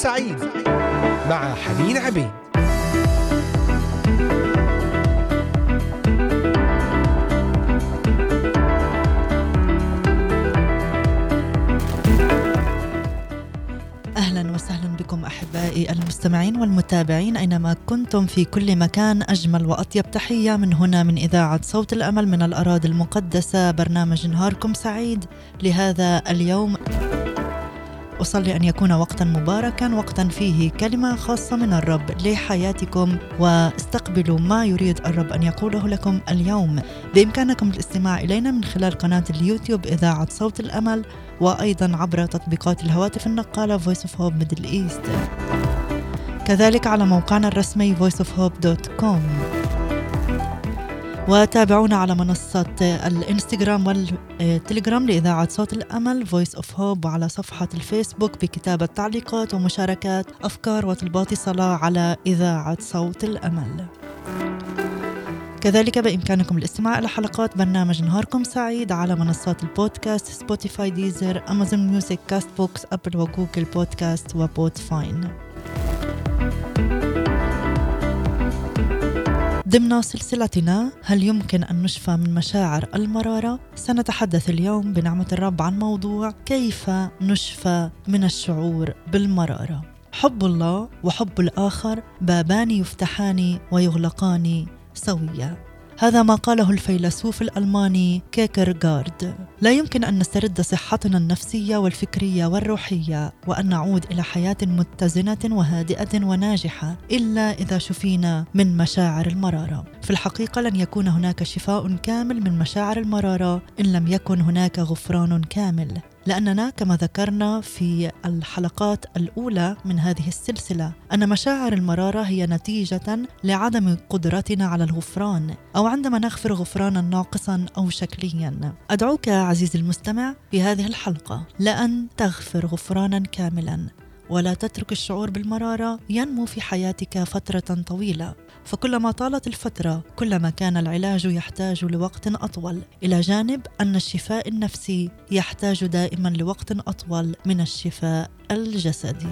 سعيد مع حنين عبيد. أهلا وسهلا بكم أحبائي المستمعين والمتابعين أينما كنتم في كل مكان أجمل وأطيب تحية من هنا من إذاعة صوت الأمل من الأراضي المقدسة برنامج نهاركم سعيد. لهذا اليوم أصلي أن يكون وقتا مباركا وقتا فيه كلمة خاصة من الرب لحياتكم. واستقبلوا ما يريد الرب أن يقوله لكم اليوم. بإمكانكم الاستماع إلينا من خلال قناة اليوتيوب إذاعة صوت الأمل وأيضا عبر تطبيقات الهواتف النقالة Voice of Hope Middle East. كذلك على موقعنا الرسمي voiceofhope.com وتابعونا على منصة الإنستغرام والتليجرام لإذاعة صوت الأمل Voice of Hope وعلى صفحة الفيسبوك بكتابة تعليقات ومشاركات أفكار وطلبات صلاة على إذاعة صوت الأمل. كذلك بإمكانكم الاستماع إلى حلقات برنامج نهاركم سعيد على منصات البودكاست سبوتيفاي ديزر أمازون ميوزك كاست بوكس أبل وجوجل بودكاست وبود ضمن سلسلتنا هل يمكن أن نشفى من مشاعر المرارة؟ سنتحدث اليوم بنعمة الرب عن موضوع كيف نشفى من الشعور بالمرارة. حب الله وحب الآخر بابان يفتحان ويغلقان سويا. هذا ما قاله الفيلسوف الألماني كيكرغارد. لا يمكن أن نسترد صحتنا النفسية والفكرية والروحية وأن نعود إلى حياة متزنة وهادئة وناجحة إلا إذا شفينا من مشاعر المرارة. في الحقيقة لن يكون هناك شفاء كامل من مشاعر المرارة إن لم يكن هناك غفران كامل. لأننا كما ذكرنا في الحلقات الأولى من هذه السلسلة أن مشاعر المرارة هي نتيجة لعدم قدرتنا على الغفران أو عندما نغفر غفرانا ناقصا أو شكليا. أدعوك عزيزي المستمع في هذه الحلقة لأن تغفر غفرانا كاملا ولا تترك الشعور بالمرارة ينمو في حياتك فترة طويلة. فكلما طالت الفترة كلما كان العلاج يحتاج لوقت أطول. إلى جانب أن الشفاء النفسي يحتاج دائما لوقت أطول من الشفاء الجسدي.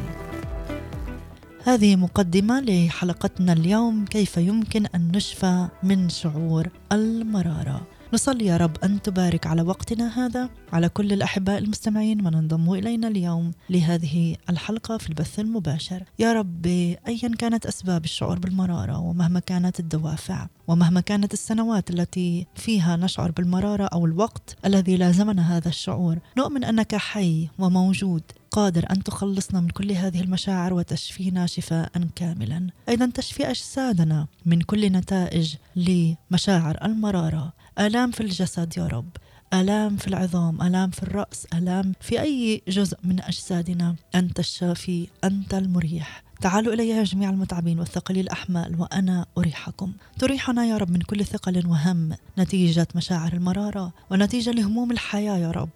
هذه مقدمة لحلقتنا اليوم كيف يمكن أن نشفى من شعور المرارة. نصلي يا رب أن تبارك على وقتنا هذا. على كل الأحباء المستمعين من انضموا إلينا اليوم لهذه الحلقة في البث المباشر. يا رب أيا كانت أسباب الشعور بالمرارة ومهما كانت الدوافع ومهما كانت السنوات التي فيها نشعر بالمرارة أو الوقت الذي لازمنا هذا الشعور نؤمن أنك حي وموجود قادر أن تخلصنا من كل هذه المشاعر وتشفينا شفاء كاملا. أيضا تشفي أجسادنا من كل نتائج لمشاعر المرارة. آلام في الجسد يا رب. آلام في العظام. آلام في الرأس. آلام في أي جزء من أجسادنا. أنت الشافي. أنت المريح. تعالوا إلي يا جميع المتعبين والثقلي الأحمال وأنا أريحكم. تريحنا يا رب من كل ثقل وهم نتيجة مشاعر المرارة ونتيجة لهموم الحياة يا رب.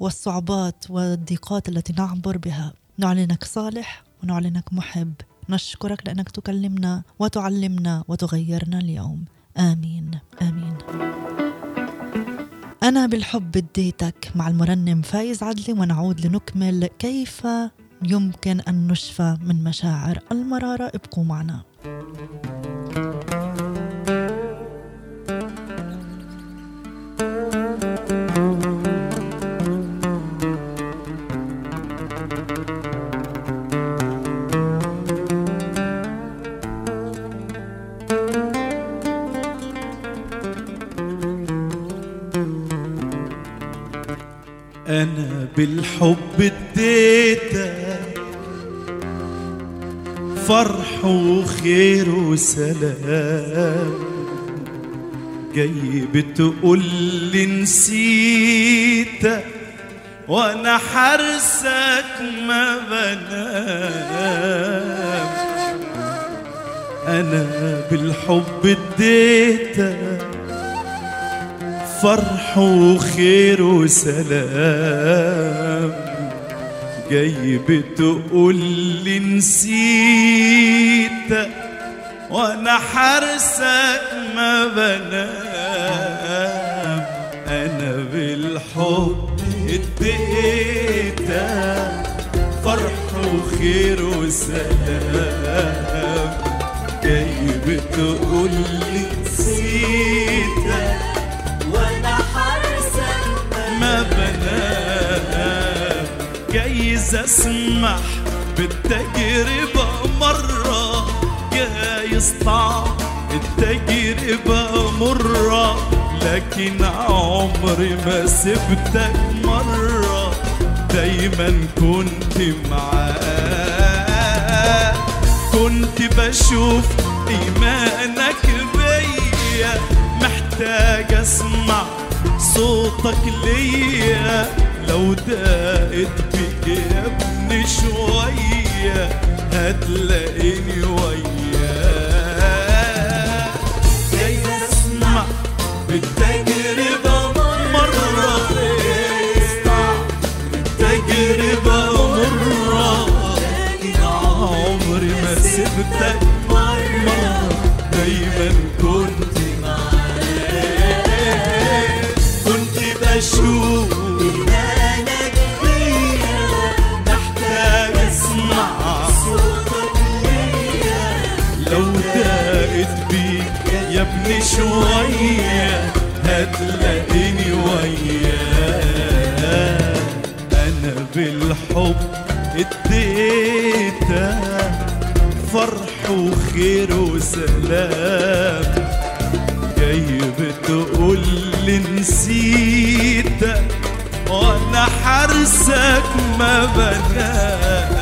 والصعوبات والضيقات التي نعبر بها. نعلنك صالح ونعلنك محب. نشكرك لأنك تكلمنا وتعلمنا وتغيرنا اليوم. آمين. آمين. أنا بالحب اديتك مع المرنم فايز عدلي ونعود لنكمل كيف يمكن أن نشفى من مشاعر المرارة. ابقوا معنا. أنا بالحب اديتك فرح وخير وسلام. جاي بتقول لي نسيتك وأنا حرسك ما بنام. أنا بالحب اديتك فرح وخير وسلام. جاي بتقول لي نسيتك وأنا حرسك ما بنام. أنا بالحب اديتك فرح وخير وسلام. جاي بتقول لي اسمح بالتجربة مرة جايز طعم التجربة مرة لكن عمري ما سبتك مرة دايما كنت معاك. كنت بشوف إيمانك بيا محتاج أسمع صوتك ليا. لو دقت بك يا ابني شوية هتلاقيني وياك جاي أسمع بالتجربة مرة تجربة مرة. عمري ما سبتك وسلام جاي بتقول لي نسيتك وأنا حارسك ما بنام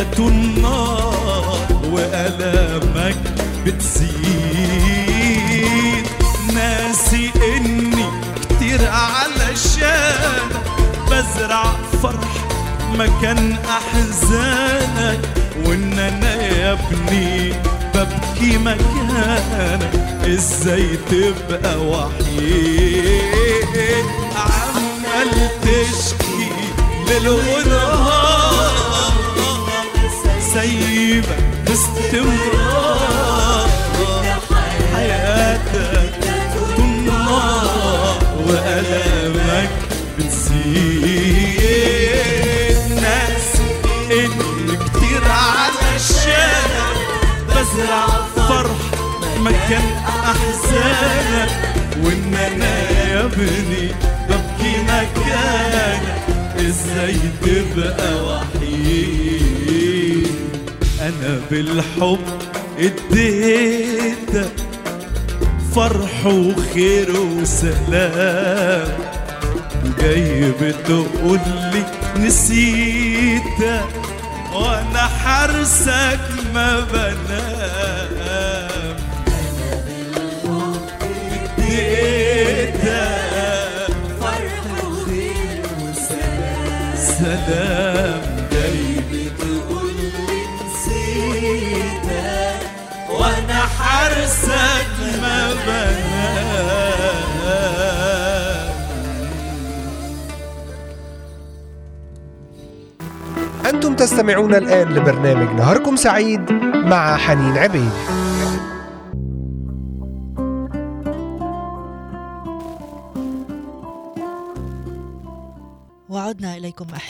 ضيقة النار وألامك بتزيد. ناسي إني كتير علشان بزرع فرح مكان أحزانك. وإن أنا يا ابني ببكي مكانك إزاي تبقى وحيد؟ عمال تشكي ليل سايبك باستمرار حياتك النار وألامك بتزيد ناس إني كتير علشانك بزرع فرح مكان أحزانك وإن أنا يا ابني ببكي مكانك إزاي تبقى وحيد أنا بالحب اديتك فرح وخير وسلام. جاي بتقول لي نسيتك وأنا حارسك ما بنام. اديتك فرح وخير وسلام. سلام. حارسك ما أنتم تستمعون الآن لبرنامج نهاركم سعيد مع حنين عبيد.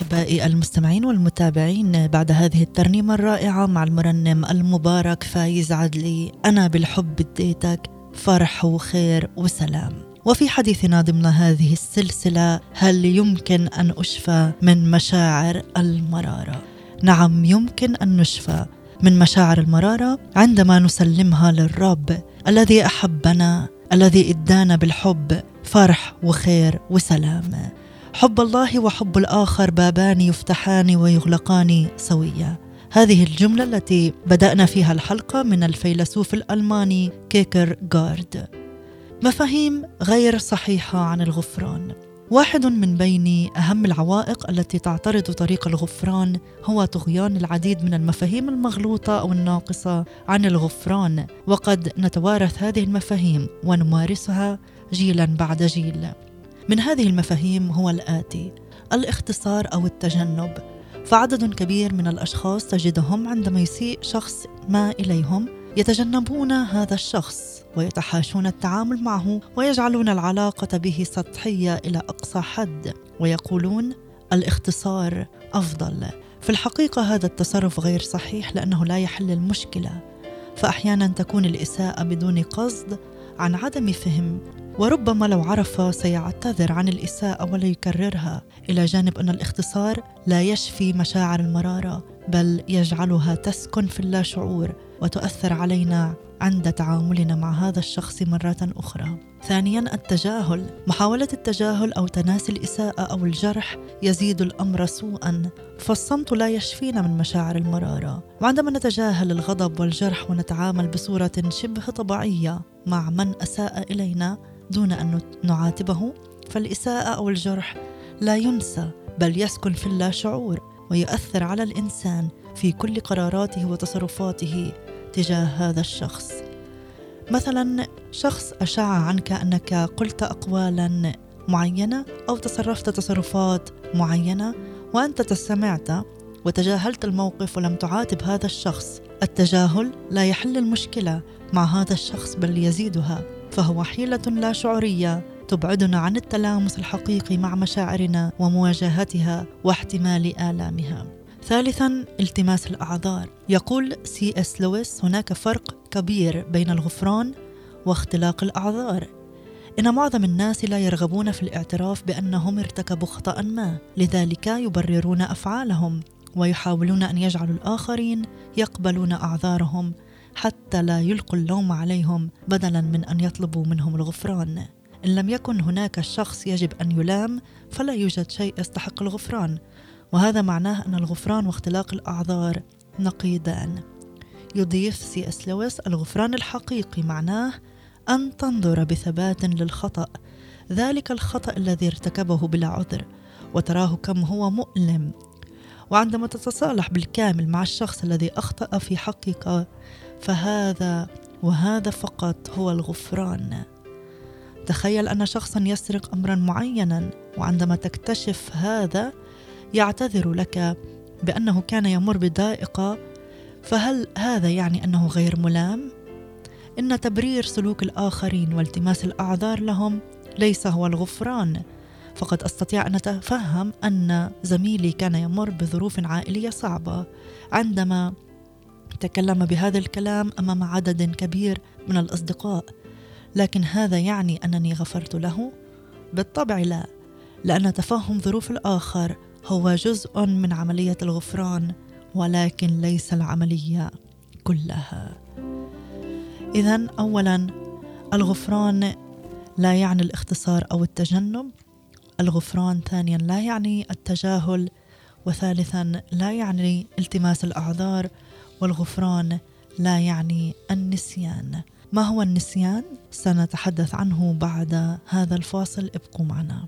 أحبائي المستمعين والمتابعين بعد هذه الترنيمة الرائعة مع المرنم المبارك فايز عدلي أنا بالحب اديتك فرح وخير وسلام وفي حديثنا ضمن هذه السلسلة هل يمكن أن أشفى من مشاعر المرارة؟ نعم يمكن أن نشفى من مشاعر المرارة عندما نسلمها للرب الذي أحبنا الذي إدانا بالحب فرح وخير وسلام حب الله وحب الآخر بابان يفتحان ويغلقان سويا. هذه الجملة التي بدأنا فيها الحلقة من الفيلسوف الألماني كيكر جارد مفاهيم غير صحيحة عن الغفران. واحد من بين أهم العوائق التي تعترض طريق الغفران هو طغيان العديد من المفاهيم المغلوطة أو الناقصة عن الغفران. وقد نتوارث هذه المفاهيم ونمارسها جيلا بعد جيل. من هذه المفاهيم هو الآتي الاختصار أو التجنب. فعدد كبير من الأشخاص تجدهم عندما يسيء شخص ما إليهم يتجنبون هذا الشخص ويتحاشون التعامل معه ويجعلون العلاقة به سطحية إلى أقصى حد ويقولون الاختصار أفضل. في الحقيقة هذا التصرف غير صحيح لأنه لا يحل المشكلة. فاحيانا تكون الإساءة بدون قصد عن عدم فهم وربما لو عرف سيعتذر عن الإساءة ولا يكررها. إلى جانب أن الاختصار لا يشفي مشاعر المرارة بل يجعلها تسكن في اللاشعور وتؤثر علينا عند تعاملنا مع هذا الشخص مرة أخرى. ثانيا التجاهل، محاولة التجاهل أو تناسي الإساءة أو الجرح يزيد الأمر سوءا، فالصمت لا يشفينا من مشاعر المرارة، وعندما نتجاهل الغضب والجرح ونتعامل بصورة شبه طبيعية مع من أساء إلينا دون أن نعاتبه، فالإساءة أو الجرح لا ينسى بل يسكن في اللاشعور. ويؤثر على الإنسان في كل قراراته وتصرفاته تجاه هذا الشخص. مثلا شخص أشاع عنك أنك قلت اقوالا معينة أو تصرفت تصرفات معينة وأنت تستمعت وتجاهلت الموقف ولم تعاتب هذا الشخص. التجاهل لا يحل المشكلة مع هذا الشخص بل يزيدها. فهو حيلة لا شعورية تبعدنا عن التلامس الحقيقي مع مشاعرنا ومواجهتها واحتمال آلامها. ثالثا التماس الأعذار. يقول سي إس لويس هناك فرق كبير بين الغفران واختلاق الأعذار. إن معظم الناس لا يرغبون في الاعتراف بأنهم ارتكبوا خطا ما لذلك يبررون أفعالهم ويحاولون أن يجعلوا الآخرين يقبلون أعذارهم حتى لا يلقوا اللوم عليهم بدلا من أن يطلبوا منهم الغفران. إن لم يكن هناك شخص يجب أن يلام فلا يوجد شيء يستحق الغفران. وهذا معناه أن الغفران واختلاق الأعذار نقيضان. يضيف سي إس لويس الغفران الحقيقي معناه أن تنظر بثبات للخطأ. ذلك الخطأ الذي ارتكبه بلا عذر وتراه كم هو مؤلم. وعندما تتصالح بالكامل مع الشخص الذي أخطأ في حقك فهذا وهذا فقط هو الغفران. تخيل أن شخصا يسرق أمرا معينا وعندما تكتشف هذا يعتذر لك بأنه كان يمر بضائقة. فهل هذا يعني أنه غير ملام؟ إن تبرير سلوك الآخرين والتماس الأعذار لهم ليس هو الغفران. فقد أستطيع أن أتفهم أن زميلي كان يمر بظروف عائلية صعبة. عندما تكلم بهذا الكلام أمام عدد كبير من الأصدقاء لكن هذا يعني أنني غفرت له؟ بالطبع لا لأن تفهم ظروف الآخر هو جزء من عملية الغفران ولكن ليس العملية كلها. اذا اولا الغفران لا يعني الاختصار أو التجنب. الغفران ثانيا لا يعني التجاهل وثالثا لا يعني التماس الأعذار والغفران لا يعني النسيان. ما هو النسيان؟ سنتحدث عنه بعد هذا الفاصل. ابقوا معنا.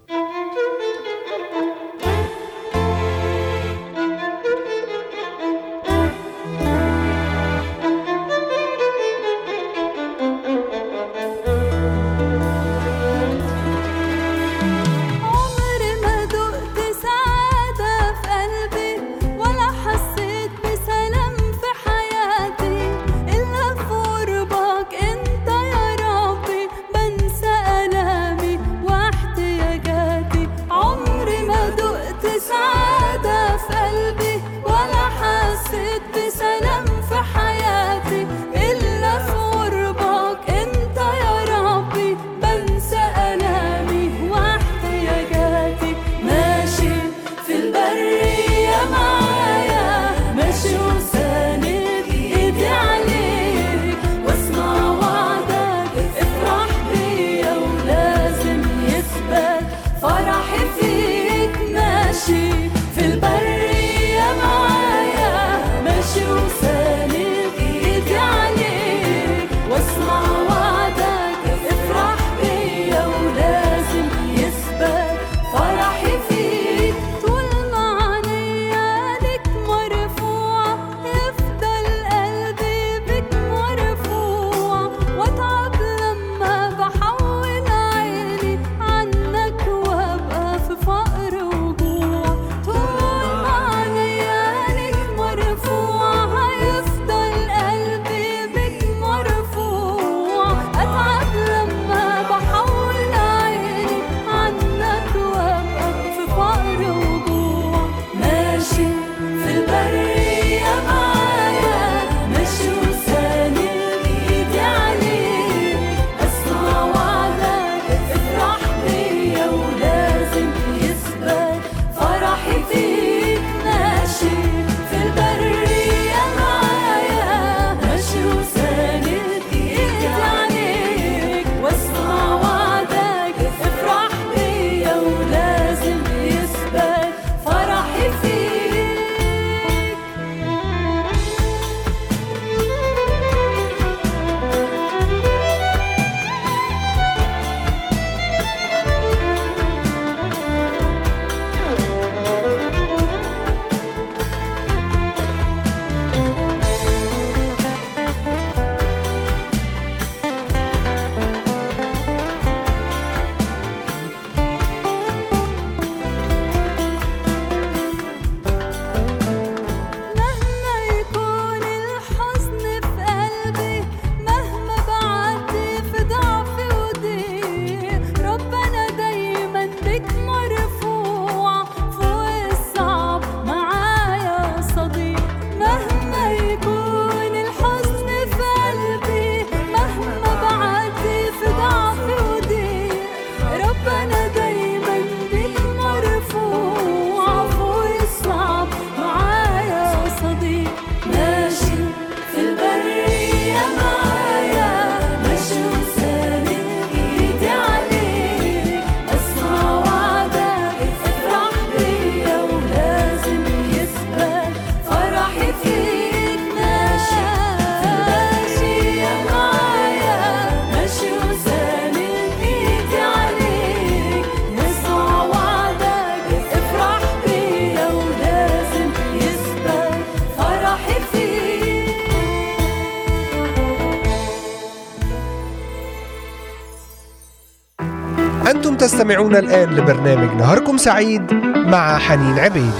تستمعون الآن لبرنامج نهاركم سعيد مع حنين عبيد.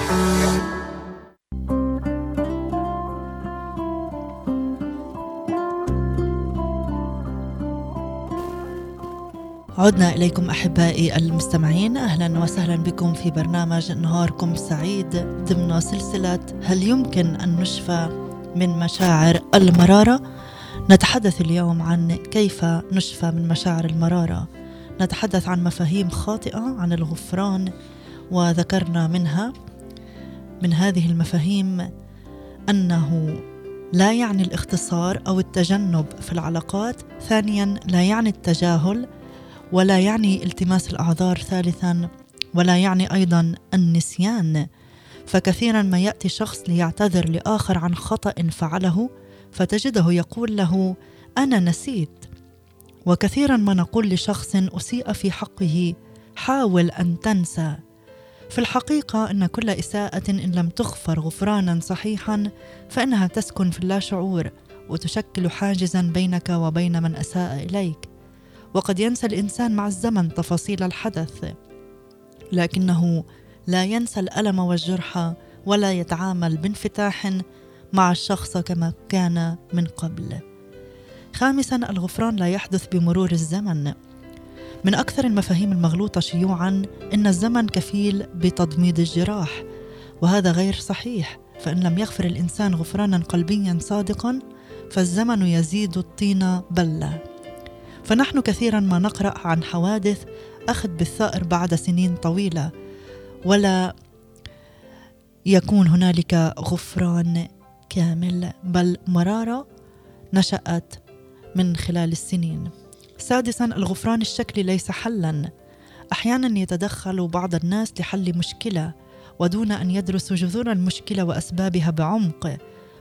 عدنا إليكم أحبائي المستمعين. أهلا وسهلا بكم في برنامج نهاركم سعيد ضمن سلسلة هل يمكن أن نشفى من مشاعر المرارة؟ نتحدث اليوم عن كيف نشفى من مشاعر المرارة. نتحدث عن مفاهيم خاطئة عن الغفران وذكرنا منها من هذه المفاهيم أنه لا يعني الاختصار أو التجنب في العلاقات ثانيا لا يعني التجاهل ولا يعني التماس الأعذار ثالثا ولا يعني أيضا النسيان. فكثيرا ما يأتي شخص ليعتذر لآخر عن خطأ فعله فتجده يقول له أنا نسيت. وكثيرا ما نقول لشخص أسيء في حقه حاول أن تنسى. في الحقيقة إن كل إساءة إن لم تغفر غفرانا صحيحا فإنها تسكن في اللاشعور وتشكل حاجزا بينك وبين من أساء إليك. وقد ينسى الإنسان مع الزمن تفاصيل الحدث. لكنه لا ينسى الألم والجرح ولا يتعامل بانفتاح مع الشخص كما كان من قبل. خامسا الغفران لا يحدث بمرور الزمن. من أكثر المفاهيم المغلوطة شيوعا إن الزمن كفيل بتضميد الجراح وهذا غير صحيح. فإن لم يغفر الإنسان غفرانا قلبيا صادقا فالزمن يزيد الطين بلة. فنحن كثيرا ما نقرأ عن حوادث أخذ بالثأر بعد سنين طويلة ولا يكون هنالك غفران كامل بل مرارة نشأت من خلال السنين. سادسا الغفران الشكلي ليس حلا. أحيانا يتدخل بعض الناس لحل مشكلة ودون أن يدرسوا جذور المشكلة وأسبابها بعمق.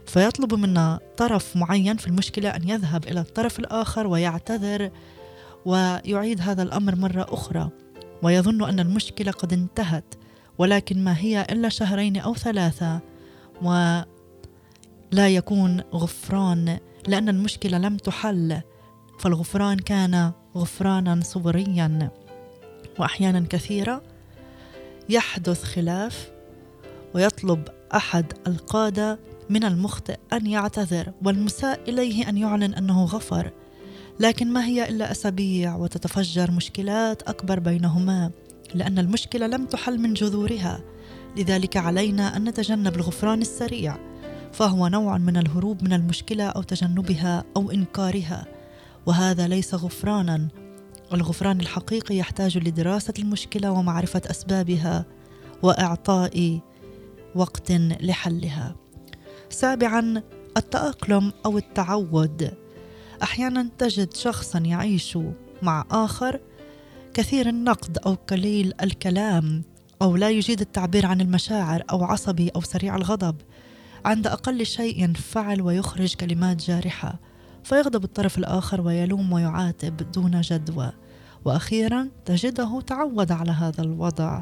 فيطلب منا طرف معين في المشكلة أن يذهب إلى الطرف الآخر ويعتذر ويعيد هذا الأمر مرة أخرى. ويظن أن المشكلة قد انتهت ولكن ما هي إلا شهرين أو ثلاثة ولا يكون غفران لأن المشكلة لم تحل. فالغفران كان غفرانا صبريا. واحيانا كثيرة يحدث خلاف ويطلب أحد القادة من المخطئ أن يعتذر والمساء إليه أن يعلن أنه غفر. لكن ما هي إلا أسابيع وتتفجر مشكلات أكبر بينهما لأن المشكلة لم تحل من جذورها. لذلك علينا أن نتجنب الغفران السريع. فهو نوع من الهروب من المشكلة أو تجنبها أو إنكارها وهذا ليس غفرانا. الغفران الحقيقي يحتاج لدراسة المشكلة ومعرفة أسبابها وإعطاء وقت لحلها. سابعا التأقلم أو التعود. أحيانا تجد شخصا يعيش مع آخر كثير النقد أو قليل الكلام أو لا يجيد التعبير عن المشاعر أو عصبي أو سريع الغضب. عند أقل شيء ينفعل ويخرج كلمات جارحة فيغضب الطرف الآخر ويلوم ويعاتب دون جدوى. وأخيرا تجده تعود على هذا الوضع.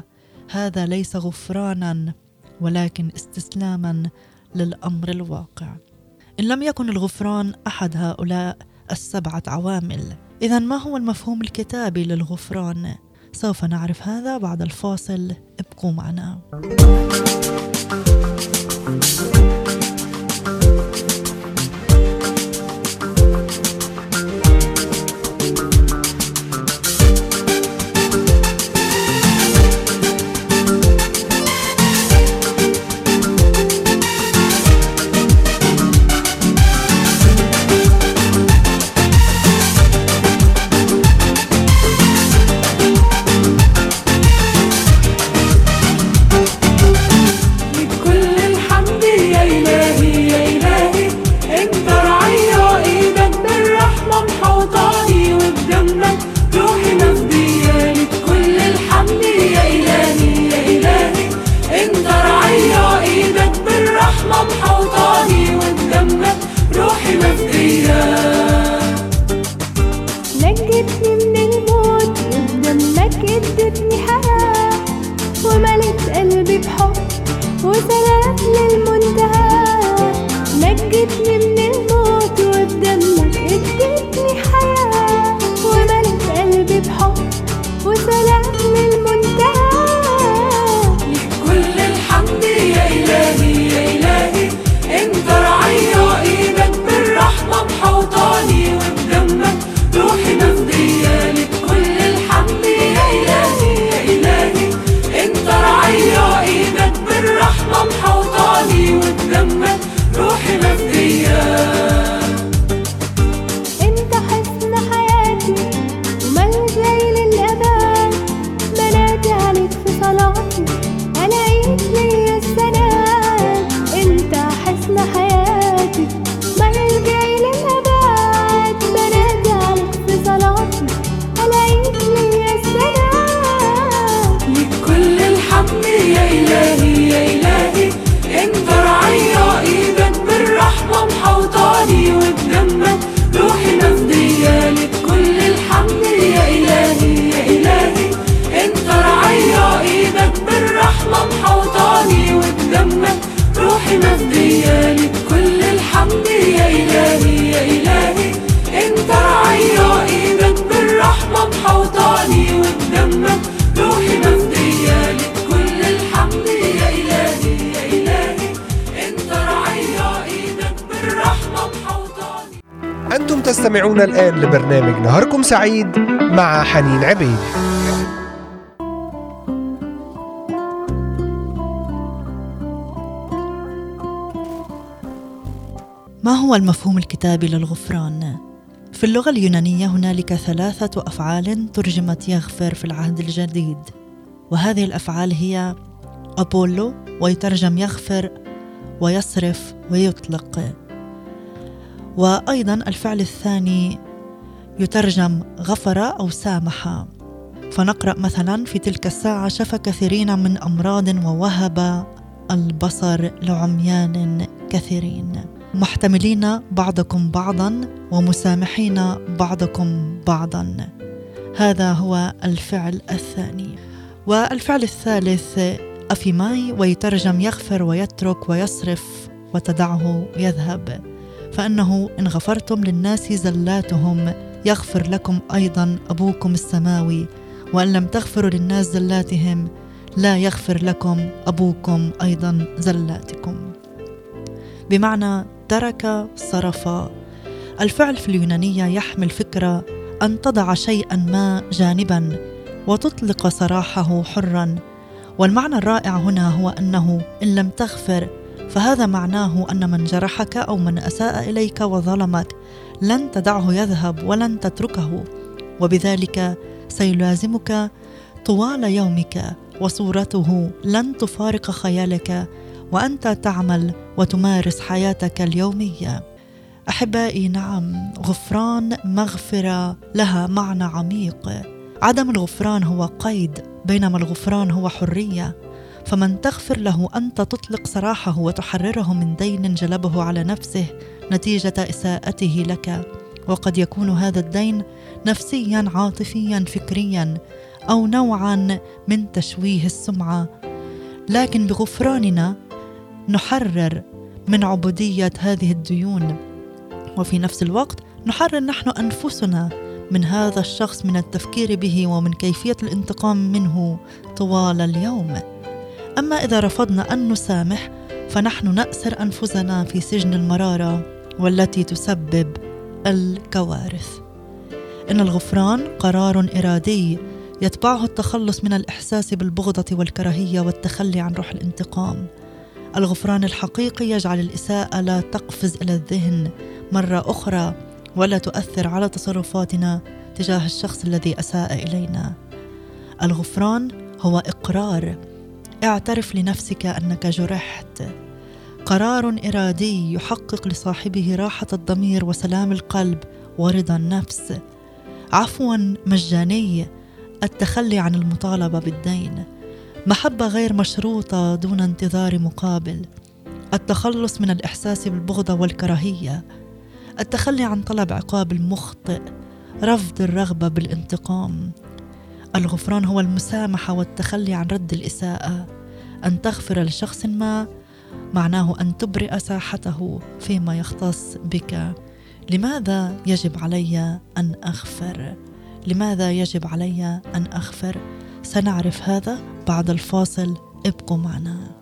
هذا ليس غفرانا ولكن استسلاما للأمر الواقع. إن لم يكن الغفران أحد هؤلاء السبعة عوامل. اذا ما هو المفهوم الكتابي للغفران؟ سوف نعرف هذا بعد الفاصل. ابقوا معنا. سعيد مع حنين عبيد. ما هو المفهوم الكتابي للغفران؟ في اللغة اليونانية هنالك ثلاثة أفعال ترجمت يغفر في العهد الجديد. وهذه الأفعال هي أبولو ويترجم يغفر ويصرف ويطلق. وأيضا الفعل الثاني يترجم غفر أو سامح. فنقرأ مثلا في تلك الساعة شفى كثيرين من أمراض ووهب البصر لعميان كثيرين. محتملين بعضكم بعضا ومسامحين بعضكم بعضا. هذا هو الفعل الثاني. والفعل الثالث أفيماي ويترجم يغفر ويترك ويصرف وتدعه يذهب. فإنه إن غفرتم للناس زلاتهم يغفر لكم أيضا أبوكم السماوي وإن لم تغفروا للناس زلاتهم لا يغفر لكم أبوكم أيضا زلاتكم بمعنى ترك صرف. الفعل في اليونانية يحمل فكرة أن تضع شيئا ما جانبا وتطلق سراحه حرا والمعنى الرائع هنا هو أنه إن لم تغفر فهذا معناه أن من جرحك أو من أساء إليك وظلمك لن تدعه يذهب ولن تتركه. وبذلك سيلازمك طوال يومك وصورته لن تفارق خيالك وأنت تعمل وتمارس حياتك اليومية. أحبائي نعم غفران مغفرة لها معنى عميق. عدم الغفران هو قيد بينما الغفران هو حرية. فمن تغفر له أنت تطلق سراحه وتحرره من دين جلبه على نفسه نتيجة إساءته لك. وقد يكون هذا الدين نفسيا عاطفيا فكريا أو نوعا من تشويه السمعة. لكن بغفراننا نحرر من عبودية هذه الديون. وفي نفس الوقت نحرر نحن أنفسنا من هذا الشخص من التفكير به ومن كيفية الانتقام منه طوال اليوم. أما إذا رفضنا أن نسامح فنحن نأسر أنفسنا في سجن المرارة والتي تسبب الكوارث. إن الغفران قرار إرادي يتبعه التخلص من الإحساس بالبغضة والكراهية والتخلي عن روح الانتقام. الغفران الحقيقي يجعل الإساءة لا تقفز إلى الذهن مرة أخرى ولا تؤثر على تصرفاتنا تجاه الشخص الذي أساء إلينا. الغفران هو إقرار اعترف لنفسك أنك جرحت. قرار إرادي يحقق لصاحبه راحة الضمير وسلام القلب ورضا النفس. عفو مجاني التخلي عن المطالبة بالدين. محبة غير مشروطة دون انتظار مقابل. التخلص من الإحساس بالبغضه والكراهية. التخلي عن طلب عقاب المخطئ. رفض الرغبة بالانتقام. الغفران هو المسامحة والتخلي عن رد الإساءة. أن تغفر لشخص ما معناه أن تبرئ ساحته فيما يختص بك. لماذا يجب علي أن أغفر؟ لماذا يجب علي أن أغفر؟ سنعرف هذا بعد الفاصل. ابقوا معنا.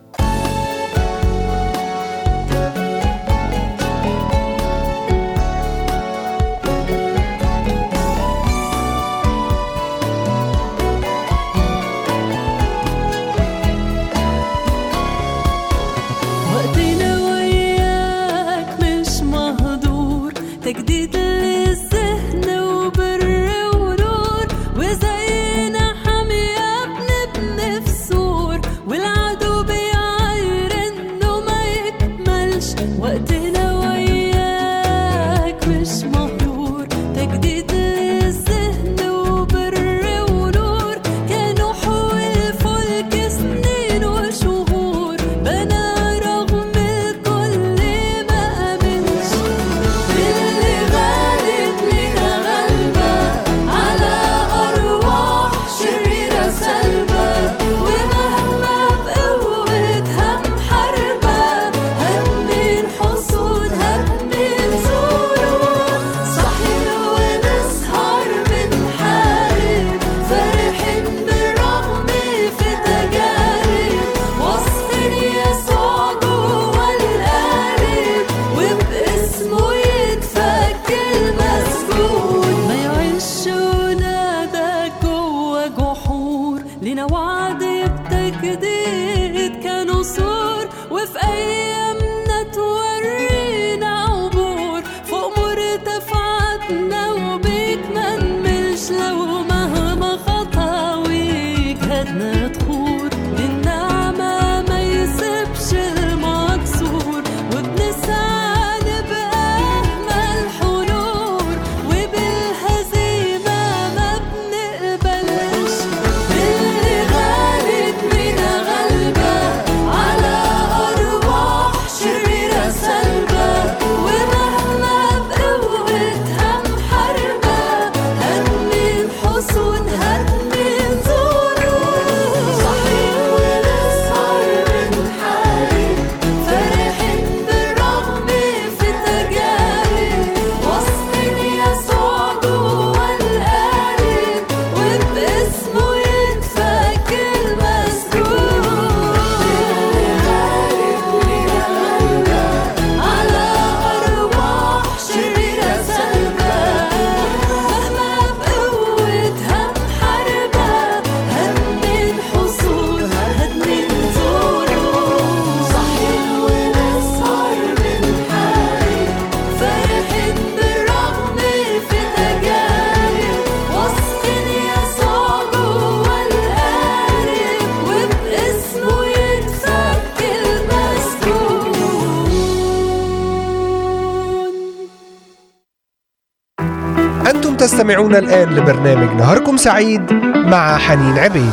تستمعون الآن لبرنامج نهاركم سعيد مع حنين عبيد.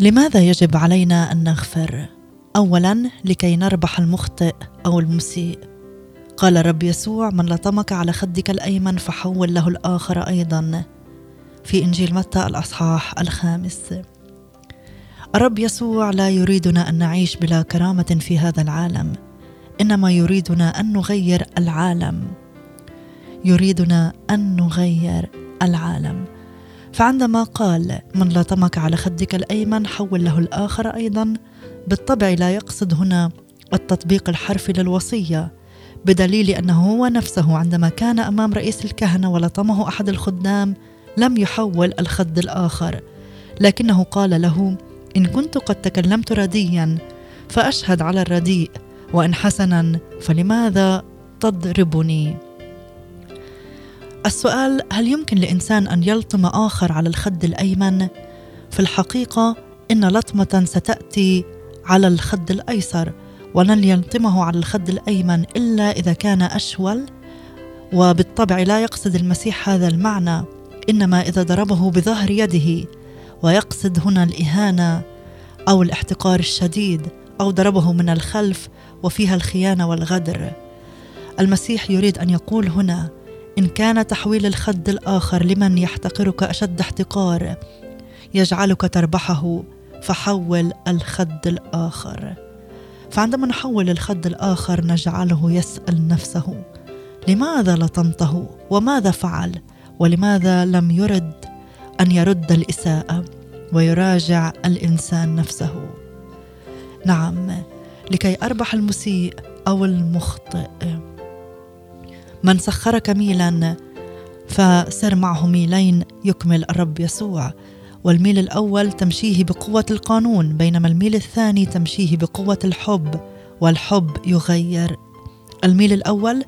لماذا يجب علينا أن نغفر؟ اولا لكي نربح المخطئ أو المسيء. قال الرب يسوع من لطمك على خدك الأيمن فحول له الآخر أيضا. في إنجيل متى الأصحاح الخامس. الرب يسوع لا يريدنا أن نعيش بلا كرامة في هذا العالم إنما يريدنا أن نغير العالم. يريدنا أن نغير العالم. فعندما قال من لطمك على خدك الأيمن حول له الآخر أيضا بالطبع لا يقصد هنا التطبيق الحرفي للوصية بدليل أنه هو نفسه عندما كان أمام رئيس الكهنة ولطمه أحد الخدام لم يحول الخد الآخر. لكنه قال له إن كنت قد تكلمت رديا فأشهد على الرديء وإن حسنا فلماذا تضربني؟ السؤال هل يمكن لإنسان أن يلطم آخر على الخد الأيمن؟ في الحقيقة إن لطمة ستأتي على الخد الأيسر ولن يلطمه على الخد الأيمن إلا إذا كان أشول وبالطبع لا يقصد المسيح هذا المعنى إنما إذا ضربه بظهر يده ويقصد هنا الإهانة أو الاحتقار الشديد أو ضربه من الخلف وفيها الخيانة والغدر. المسيح يريد أن يقول هنا إن كان تحويل الخد الآخر لمن يحتقرك أشد احتقار يجعلك تربحه. فحول الخد الآخر. فعندما نحول الخد الآخر نجعله يسأل نفسه لماذا لطمته وماذا فعل؟ ولماذا لم يرد أن يرد الإساءة ويراجع الإنسان نفسه؟ نعم لكي أربح المسيء أو المخطئ. من سخرك ميلا فسر معه ميلين يكمل الرب يسوع. والميل الأول تمشيه بقوة القانون بينما الميل الثاني تمشيه بقوة الحب والحب يغير. الميل الأول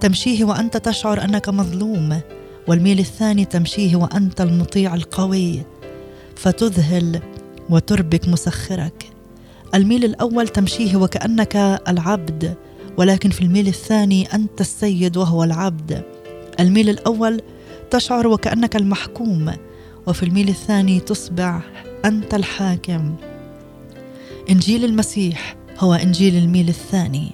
تمشيه وأنت تشعر أنك مظلوم والميل الثاني تمشيه وأنت المطيع القوي. فتذهل وتربك مسخرك. الميل الأول تمشيه وكأنك العبد ولكن في الميل الثاني أنت السيد وهو العبد. الميل الأول تشعر وكأنك المحكوم وفي الميل الثاني تصبح أنت الحاكم. إنجيل المسيح هو إنجيل الميل الثاني.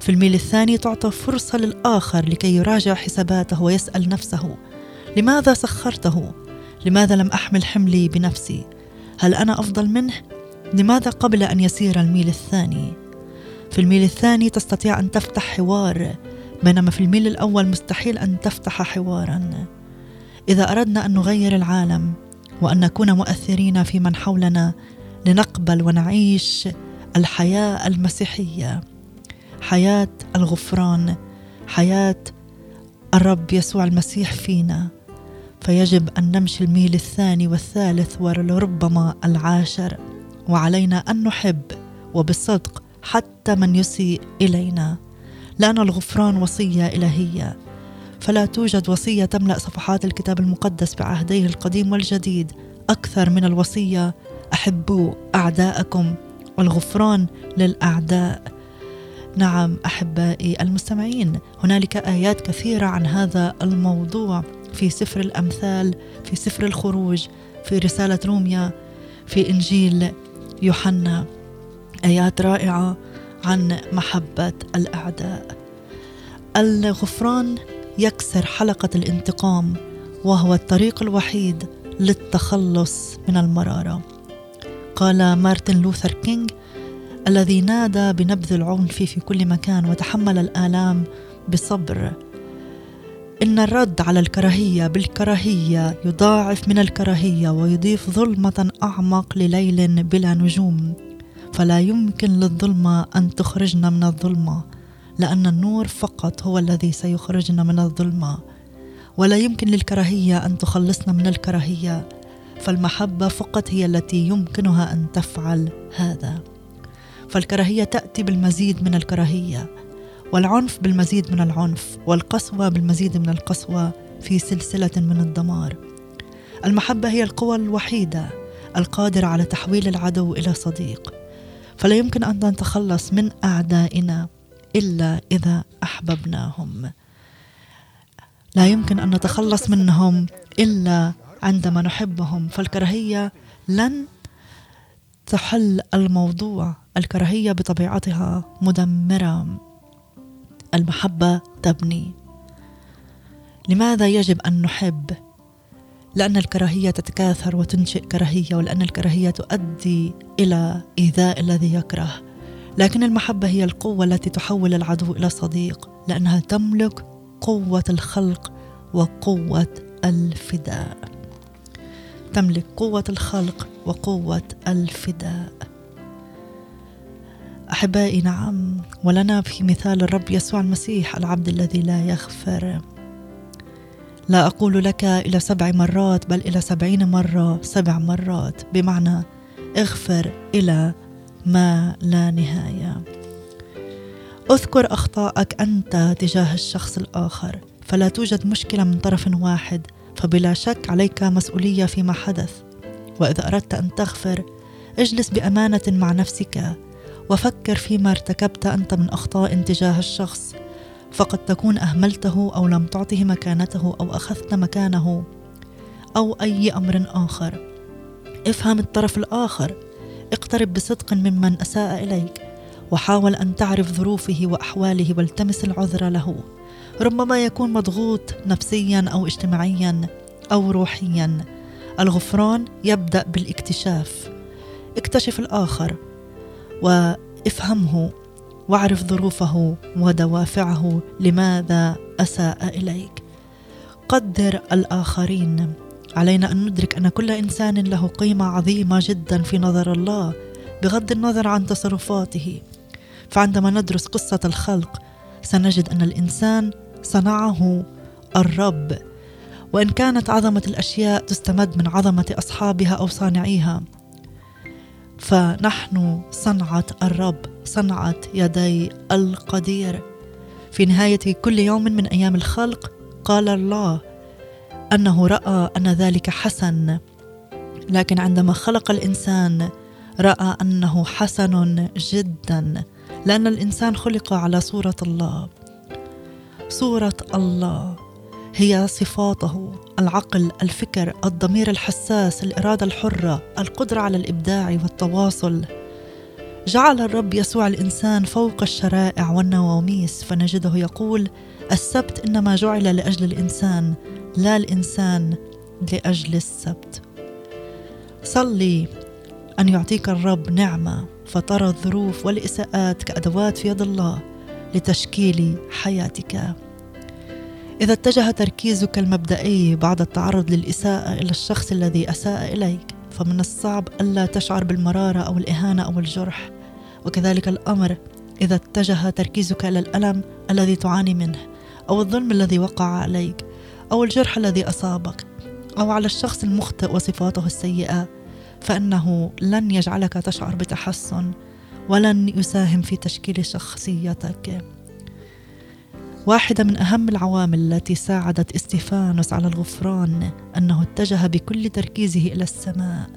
في الميل الثاني تعطى فرصة للآخر لكي يراجع حساباته ويسأل نفسه لماذا سخرته؟ لماذا لم أحمل حملي بنفسي؟ هل أنا أفضل منه؟ لماذا قبل أن يسير الميل الثاني؟ في الميل الثاني تستطيع أن تفتح حوار بينما في الميل الأول مستحيل أن تفتح حوارا. إذا أردنا أن نغير العالم وأن نكون مؤثرين في من حولنا لنقبل ونعيش الحياة المسيحية حياة الغفران حياة الرب يسوع المسيح فينا. فيجب أن نمشي الميل الثاني والثالث ولربما العاشر وعلينا أن نحب وبصدق حتى من يسيء إلينا. لأن الغفران وصية إلهية. فلا توجد وصية تملأ صفحات الكتاب المقدس بعهديه القديم والجديد. أكثر من الوصية أحبوا أعداءكم والغفران للأعداء. نعم أحبائي المستمعين هنالك آيات كثيرة عن هذا الموضوع في سفر الأمثال في سفر الخروج في رسالة روميا في إنجيل يوحنا. آيات رائعة عن محبة الأعداء. الغفران يكسر حلقة الانتقام وهو الطريق الوحيد للتخلص من المرارة. قال مارتن لوثر كينج الذي نادى بنبذ العنف في كل مكان وتحمل الآلام بصبر. إن الرد على الكراهية بالكراهية يضاعف من الكراهية ويضيف ظلمة أعمق لليل بلا نجوم. فلا يمكن للظلمة أن تخرجنا من الظلمة. لأن النور فقط هو الذي سيخرجنا من الظلمة ولا يمكن للكراهية أن تخلصنا من الكراهية فالمحبة فقط هي التي يمكنها أن تفعل هذا. فالكراهية تأتي بالمزيد من الكراهية والعنف بالمزيد من العنف والقسوة بالمزيد من القسوة في سلسلة من الدمار. المحبة هي القوة الوحيدة القادرة على تحويل العدو إلى صديق. فلا يمكن أن نتخلص من أعدائنا. إلا إذا أحببناهم. لا يمكن أن نتخلص منهم إلا عندما نحبهم. فالكراهية لن تحل الموضوع. الكراهية بطبيعتها مدمرة. المحبة تبني. لماذا يجب أن نحب؟ لأن الكراهية تتكاثر وتنشئ كراهية ولأن الكراهية تؤدي إلى إيذاء الذي يكره. لكن المحبة هي القوة التي تحول العدو إلى صديق لأنها تملك قوة الخلق وقوة الفداء. تملك قوة الخلق وقوة الفداء. أحبائي نعم ولنا في مثال الرب يسوع المسيح العبد الذي لا يغفر. لا أقول لك إلى سبع مرات بل إلى سبعين مرة سبع مرات بمعنى اغفر إلى ما لا نهاية. أذكر أخطاءك أنت تجاه الشخص الآخر فلا توجد مشكلة من طرف واحد فبلا شك عليك مسؤولية فيما حدث. وإذا أردت أن تغفر اجلس بأمانة مع نفسك وفكر فيما ارتكبت أنت من أخطاء تجاه الشخص فقد تكون أهملته أو لم تعطه مكانته أو أخذت مكانه أو أي أمر آخر. افهم الطرف الآخر. اقترب بصدق ممن أساء إليك وحاول أن تعرف ظروفه وأحواله والتمس العذر له. ربما يكون مضغوط نفسيا أو اجتماعيا أو روحيا. الغفران يبدأ بالاكتشاف. اكتشف الآخر وافهمه واعرف ظروفه ودوافعه لماذا أساء إليك. قدر الآخرين. علينا أن ندرك أن كل إنسان له قيمة عظيمة جدا في نظر الله بغض النظر عن تصرفاته. فعندما ندرس قصة الخلق سنجد أن الإنسان صنعه الرب. وإن كانت عظمة الأشياء تستمد من عظمة أصحابها أو صانعيها فنحن صنعة الرب صنعة يدي القدير. في نهاية كل يوم من أيام الخلق قال الله أنه رأى أن ذلك حسن. لكن عندما خلق الإنسان رأى أنه حسن جدا لأن الإنسان خلق على صورة الله. صورة الله هي صفاته العقل الفكر الضمير الحساس الإرادة الحرة القدرة على الإبداع والتواصل. جعل الرب يسوع الإنسان فوق الشرائع والنواميس فنجده يقول السبت إنما جعل لأجل الإنسان لا الإنسان لأجل السبت. صلي أن يعطيك الرب نعمة فترى الظروف والإساءات كأدوات في يد الله لتشكيل حياتك. إذا اتجه تركيزك المبدئي بعد التعرض للإساءة إلى الشخص الذي أساء إليك فمن الصعب ألا تشعر بالمرارة أو الإهانة أو الجرح. وكذلك الأمر إذا اتجه تركيزك إلى الألم الذي تعاني منه أو الظلم الذي وقع عليك. أو الجرح الذي أصابك أو على الشخص المخطئ وصفاته السيئة فإنه لن يجعلك تشعر بتحسن ولن يساهم في تشكيل شخصيتك. واحدة من أهم العوامل التي ساعدت إستيفانوس على الغفران أنه اتجه بكل تركيزه إلى السماء.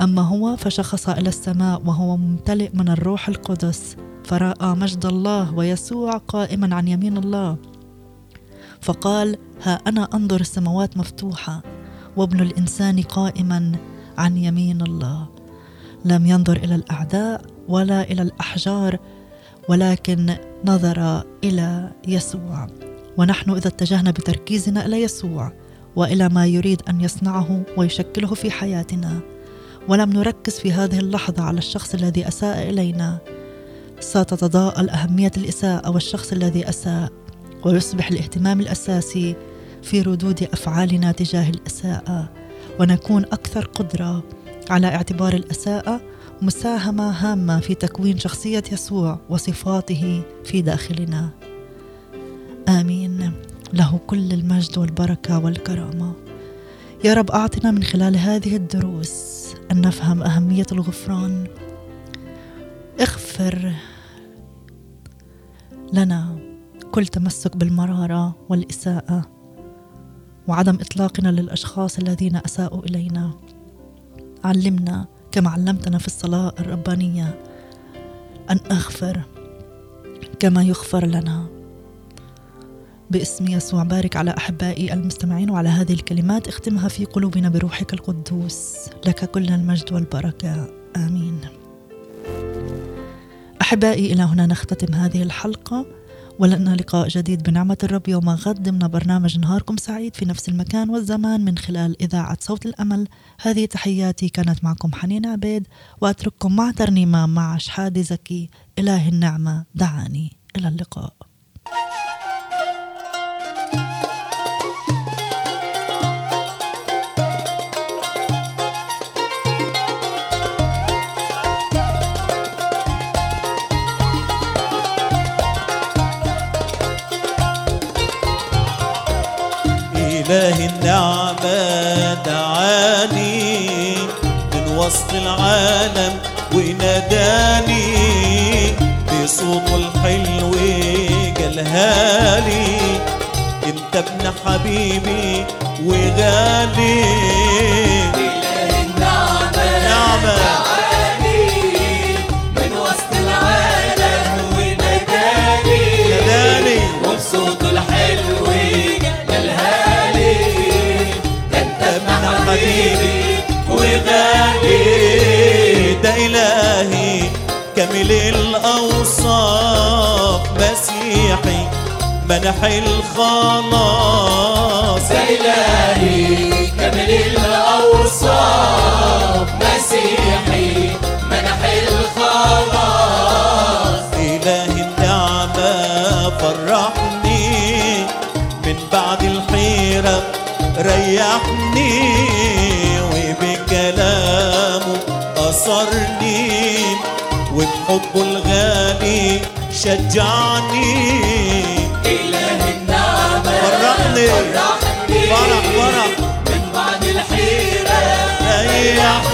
أما هو فشخص إلى السماء وهو ممتلئ من الروح القدس فرأى مجد الله ويسوع قائما عن يمين الله. فقال ها أنا أنظر السماوات مفتوحة وابن الإنسان قائما عن يمين الله. لم ينظر إلى الأعداء ولا إلى الأحجار ولكن نظر إلى يسوع. ونحن إذا اتجهنا بتركيزنا إلى يسوع وإلى ما يريد أن يصنعه ويشكله في حياتنا. ولم نركز في هذه اللحظة على الشخص الذي أساء إلينا. ستتضاءل أهمية الإساءة والشخص الذي أساء ويصبح الاهتمام الأساسي في ردود أفعالنا تجاه الأساءة ونكون أكثر قدرة على اعتبار الأساءة مساهمة هامة في تكوين شخصية يسوع وصفاته في داخلنا. آمين. له كل المجد والبركة والكرامة. يا رب أعطنا من خلال هذه الدروس أن نفهم أهمية الغفران. اغفر لنا كل تمسك بالمرارة والإساءة وعدم إطلاقنا للأشخاص الذين أساءوا إلينا. علمنا كما علمتنا في الصلاة الربانية أن أغفر كما يغفر لنا. باسم يسوع بارك على أحبائي المستمعين وعلى هذه الكلمات. اختمها في قلوبنا بروحك القدوس. لك كل المجد والبركة. آمين. أحبائي إلى هنا نختتم هذه الحلقة. ولنا لقاء جديد بنعمة الرب يوم غد ضمن برنامج نهاركم سعيد في نفس المكان والزمان من خلال إذاعة صوت الأمل. هذه تحياتي كانت معكم حنين عبيد وأترككم مع ترنيمة مع شحادي زكي. إله النعمة دعاني. إلى اللقاء. إله النعمة دعاني من وسط العالم وناداني بصوته الحلو قالهالي انت ابن حبيبي وغالي. نعمة من حبيبي وغالي ده إلهي كامل الأوصاف مسيحي منح الخلاص. إلهي كامل الأوصاف مسيحي منح الخلاص. إله النعمة فرحني من بعد الحيرة ريحني. وبحبه الغالي شجعني. إله النعمة فرحني. فرح فرح. من بعد الحيرة. ريحني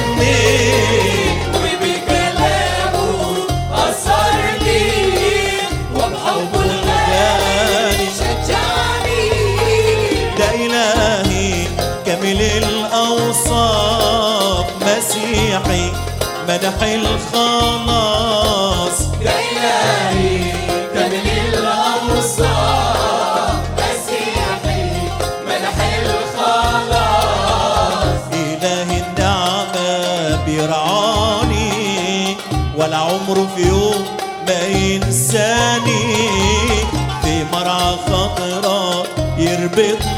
bit.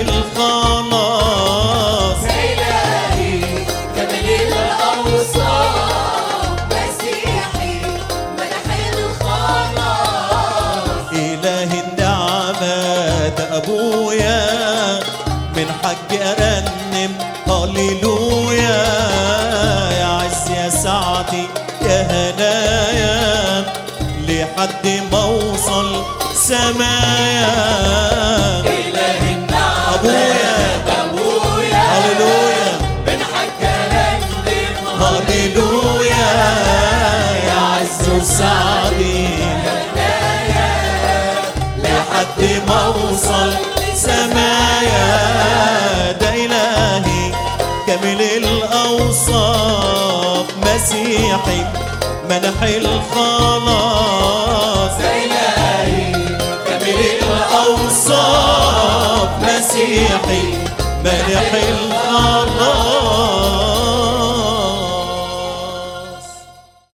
الخلاص مسيحي منح الخلاص. إلهي كامل الأوصاف مسيحي منح الخلاص.